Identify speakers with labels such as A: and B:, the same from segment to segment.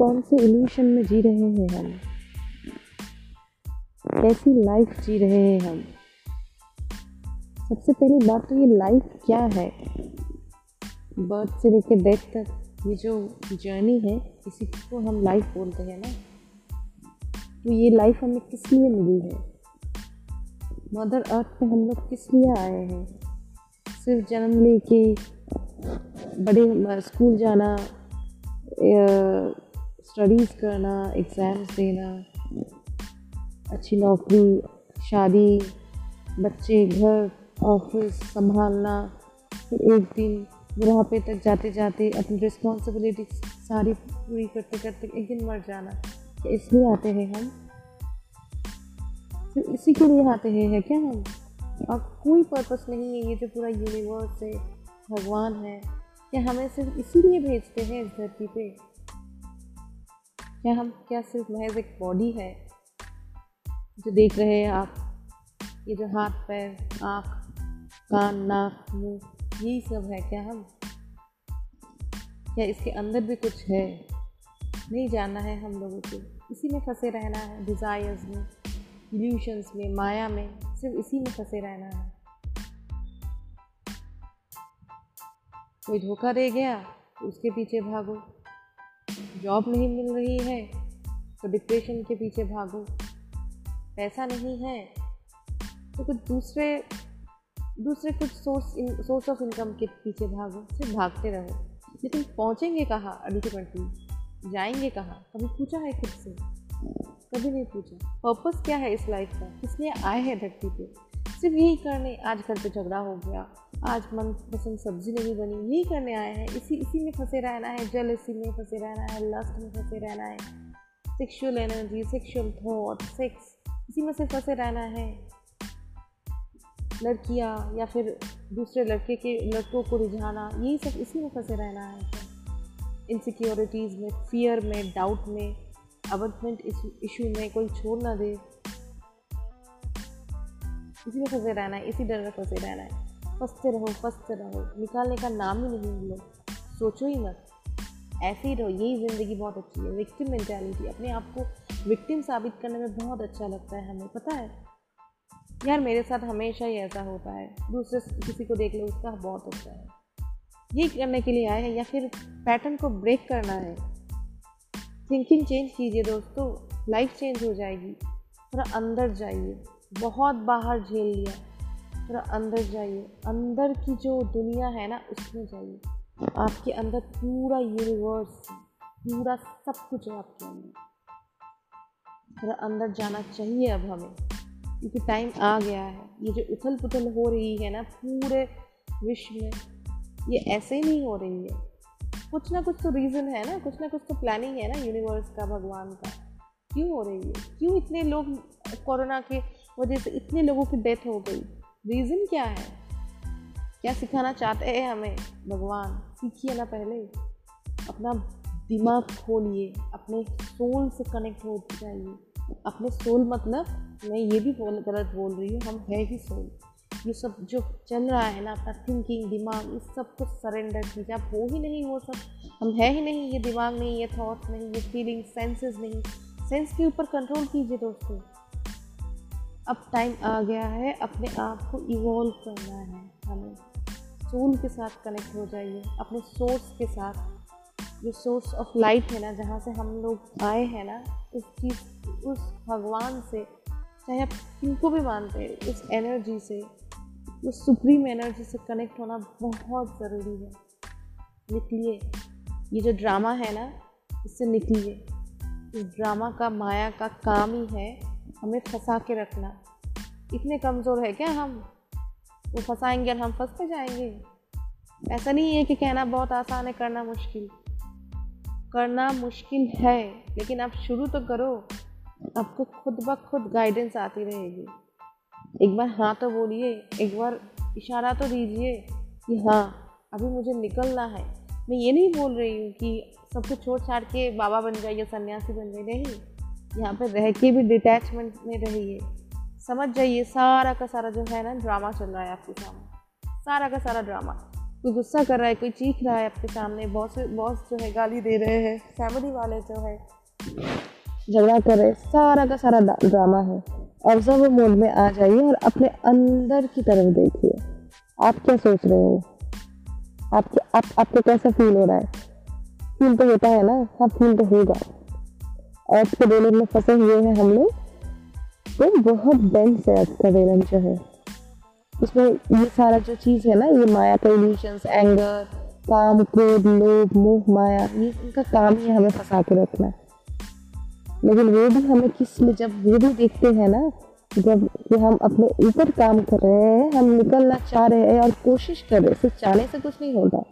A: कौन से इल्यूशन में जी रहे हैं हम? कैसी लाइफ जी रहे हैं हम? सबसे पहली बात तो ये लाइफ क्या है? बर्थ से लेकर डेथ तक ये जो जर्नी है, इसी को हम लाइफ बोलते हैं ना। तो ये लाइफ हमें किस लिए मिली है? मदर अर्थ पे हम लोग किस लिए आए हैं? सिर्फ़ जन्म लेके, बड़े स्कूल जाना स्टडीज़ करना एग्ज़ाम्स देना, अच्छी नौकरी, शादी, बच्चे, घर ऑफ़िस संभालना, फिर एक दिन बुढ़ापे तक जाते जाते अपनी रिस्पॉन्सिबिलिटी सारी पूरी करते करते एक दिन मर जाना। क्या इसलिए आते हैं हम। सिर्फ़ इसी के लिए आते हैं, है क्या हम? और कोई पर्पस नहीं है ये जो पूरा यूनिवर्स है, भगवान है क्या हमें सिर्फ़ इसीलिए भेजते हैं इस धरती पे। क्या हम क्या सिर्फ़ महज एक बॉडी है जो देख रहे हैं आप? ये जो हाथ, पैर, आँख, कान, नाक, मुँह, यही सब है क्या हम? क्या इसके अंदर भी कुछ है? नहीं जानना है हम लोगों को। इसी में फंसे रहना है डिज़ायर्स में इल्यूशंस में, माया में, सिर्फ़ इसी में फंसे रहना है। कोई धोखा दे गया तो उसके पीछे भागो। जॉब नहीं मिल रही है तो डिप्रेशन के पीछे भागो। पैसा नहीं है तो कुछ दूसरे दूसरे कुछ source in, source of income के पीछे भागो सिर्फ़ भागते रहो। लेकिन पहुँचेंगे कहाँ? अल्टीमेटली जाएँगे कहाँ? कभी पूछा है खुद से? कभी नहीं पूछा। पर्पस क्या है इस लाइफ का? किस लिए आए हैं धरती पे? सिर्फ़ यही करने आज घर पे झगड़ा हो गया। आज मन पसंद सब्ज़ी नहीं बनी, यही करने आए हैं। इसी इसी में फंसे रहना है, जल इसी में फंसे रहना है लस्ट में फंसे रहना है। Sexual energy sexual thought sex इसी में से फंसे रहना है। लड़कियाँ या फिर दूसरे लड़के के, लड़कों को रिझाना, यही सब इसी में फंसे रहना है। इनसिक्योरिटीज़ में फियर में डाउट में अबटमेंट इशू में कोई छोड़ ना दे। इसी में फंसे रहना है, इसी डर में फंसे रहना है। फंसते रहो फंसते रहो। निकालने का नाम ही नहीं लो। सोचो ही मत। ऐसे ही रहो। यही ज़िंदगी बहुत अच्छी है। विक्टिम मेंटालिटी अपने आप को विक्टिम साबित करने में बहुत अच्छा लगता है हमें, पता है? यार, मेरे साथ हमेशा ही ऐसा होता है। दूसरे किसी को देख लो, उसका बहुत अच्छा है। ये करने के लिए आए हैं या फिर पैटर्न को ब्रेक करना है? थिंकिंग चेंज कीजिए दोस्तों। लाइफ चेंज हो जाएगी। थोड़ा अंदर जाइए। बहुत बाहर झेल लिया। थोड़ा अंदर जाइए। अंदर की जो दुनिया है ना, उसमें जाइए। आपके अंदर पूरा यूनिवर्स पूरा सब कुछ है आपके अंदर। थोड़ा अंदर जाना चाहिए अब हमें, क्योंकि टाइम आ गया है। ये जो उथल पुथल हो रही है ना, पूरे विश्व में, ये ऐसे ही नहीं हो रही है। कुछ ना कुछ तो रीज़न है ना, कुछ ना कुछ तो प्लानिंग है ना यूनिवर्स का, भगवान का। क्यों हो रही है? क्यों इतने लोग कोरोना के वजह से इतने लोगों की डेथ हो गई? रीज़न क्या है? क्या सिखाना चाहते हैं हमें? भगवान, सीखिए ना पहले। अपना दिमाग खोलिए, अपने सोल से कनेक्ट हो जाइए। अपने सोल मतलब मैं ये भी बोल, गलत बोल रही हूँ, हम है ही सोल ये सब जो चल रहा है ना, अपना थिंकिंग दिमाग इस सबको सरेंडर कीजिए। आप हो ही नहीं वो सब। हम है ही नहीं, ये दिमाग नहीं, ये थॉट्स नहीं, ये फीलिंग सेंसेस नहीं। सेंस के ऊपर कंट्रोल कीजिए दोस्तों। अब टाइम आ गया है, अपने आप को इवॉल्व करना है हमें। सोल के साथ कनेक्ट हो जाइए, अपने सोर्स के साथ। जो सोर्स ऑफ़ लाइट है ना, जहाँ से हम लोग आए हैं ना, उस चीज़, उस भगवान से, चाहे आप किनको भी मानते हैं, उस एनर्जी से, उस सुप्रीम एनर्जी से कनेक्ट होना बहुत ज़रूरी है। निकलिए। ये जो ड्रामा है ना, इससे निकलिए। इस ड्रामा का, माया का काम ही है हमें फंसा के रखना। इतने कमज़ोर है क्या हम? वो फंसाएँगे और हम फंसते जाएँगे। ऐसा नहीं है कि कहना बहुत आसान है, करना मुश्किल। करना मुश्किल है, लेकिन आप शुरू तो करो। आपको खुद ब खुद गाइडेंस आती रहेगी। एक बार हाँ तो बोलिए, एक बार इशारा तो दीजिए कि हाँ अभी मुझे निकलना है। मैं ये नहीं बोल रही हूँ कि सब कुछ छोड़ छाड़ के बाबा बन जाइए, सन्यासी बन जाइए, नहीं। यहाँ पे रह के भी डिटैचमेंट में रहिए। समझ जाइए सारा का सारा जो है ना ड्रामा चल रहा है आपके सामने। सारा का सारा ड्रामा कोई गुस्सा कर रहा है कोई चीख रहा है आपके सामने बॉस बॉस जो है गाली दे रहे हैं फैमिली वाले जो है। झगड़ा कर रहे हैं सारा का सारा ड्रामा है। ऑब्ज़र्व मोड में आ जाइए और अपने अंदर की तरफ़ देखिए। आप क्या सोच रहे हो? आपके आप, आपको कैसा फील हो रहा है? फील तो होता है ना हाँ फील तो होगा। आज के डेलर में फंसे हुए हैं हम लोग तो बहुत डेंस है आज का डेलर जो है। उसमें ये सारा जो चीज़ है ना, ये माया का इल्यूशंस एंगर काम, क्रोध, लोभ, मोह, माया, ये इनका काम ही हमें फंसा के रखना लेकिन वो भी हमें किसमें, जब वो भी देखते हैं ना, जब कि हम अपने ऊपर काम कर रहे हैं, हम निकलना चाह रहे हैं और कोशिश कर रहे हैं, सिर्फ़ चाहने से कुछ नहीं होता,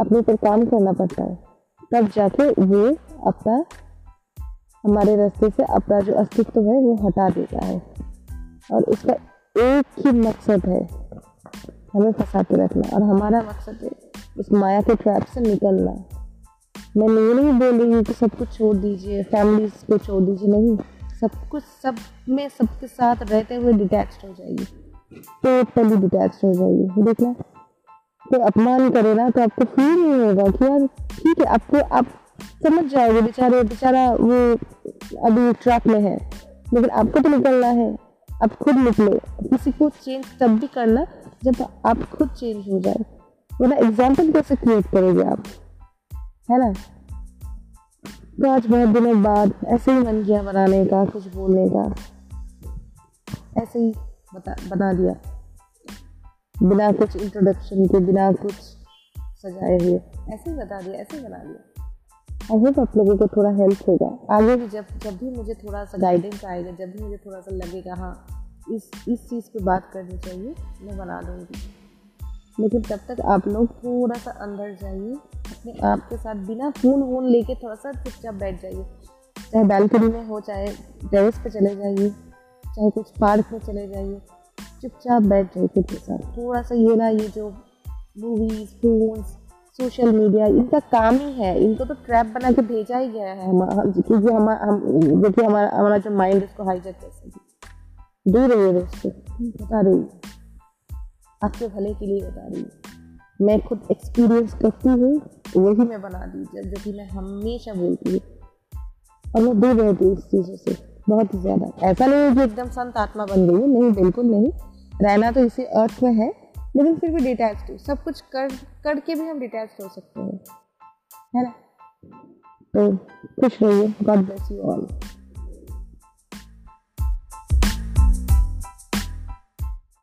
A: अपने ऊपर काम करना पड़ता है, तब जाके वो अपना हमारे रास्ते से अपना जो अस्तित्व है, वो हटा देता है। और उसका एक ही मकसद है, हमें फंसा के रखना और हमारा मकसद है, उस माया के ट्रैप से निकलना। मैं ये नहीं बोल रही हूँ कि सब कुछ छोड़ दीजिए फैमिली को छोड़ दीजिए, नहीं। सब कुछ, सब में सबके साथ रहते हुए डिटैच हो जाइए। टोटली डिटैच हो जाइए। देखना तो अपमान करे ना तो आपको फील नहीं होगा कि यार, ठीक है, आपको, आप समझ जाओगे बेचारे बेचारा वो अभी ट्रैक में है। लेकिन आपको तो निकलना है। आप खुद निकले। किसी को चेंज तब भी करना जब आप खुद चेंज हो जाए। वरना एग्ज़ाम्पल कैसे क्रिएट करोगे आप? है ना? तो आज बहुत दिनों बाद ऐसे ही मन किया बनाने का, कुछ बोलने का। ऐसे ही बता बना दिया। बिना कुछ इंट्रोडक्शन के, बिना कुछ सजाए हुए। ऐसे ही बता दिया, ऐसे ही बना दिया। आई होप आप लोगों को थोड़ा हेल्प होगा आगे भी जब जब भी मुझे थोड़ा सा गाइडेंस आएगा जब भी मुझे थोड़ा सा लगेगा हाँ इस इस चीज़ पे बात करनी चाहिए मैं बना दूँगी। लेकिन तब तक आप लोग थोड़ा सा अंदर जाइए अपने आप के साथ बिना फ़ोन वोन लेके थोड़ा सा चुपचाप बैठ जाइए। चाहे बालकनी में हो चाहे टेरेस पे चले जाइए चाहे कुछ पार्क में चले जाइए चुपचाप बैठ जाइए खुद के साथ। थोड़ा सा ये ना ये जो मूवीज़ फोन्स सोशल मीडिया, इनका काम ही है। इनको तो ट्रैप बना के भेजा ही गया है। क्योंकि हम हम जो कि हमारा हमारा जो माइंड उसको हाईजेक कर सके दूर रहिए दोस्तों। बता रही हूँ। आपके भले के लिए बता रही हूँ। मैं खुद एक्सपीरियंस करती हूँ, वही मैं बना दी जो कि मैं हमेशा बोलती हूँ। और मैं दूर रहती हूँ इस चीज़ों से। बहुत ही ज़्यादा। ऐसा नहीं है कि एकदम संत आत्मा बन गई है। नहीं, बिल्कुल नहीं। रहना तो इसी अर्थ में है। लेकिन फिर भी डिटैच सब कुछ कर, करके भी हम डिटैच हो सकते हैं। है ना? तो खुश रहिए। God bless you all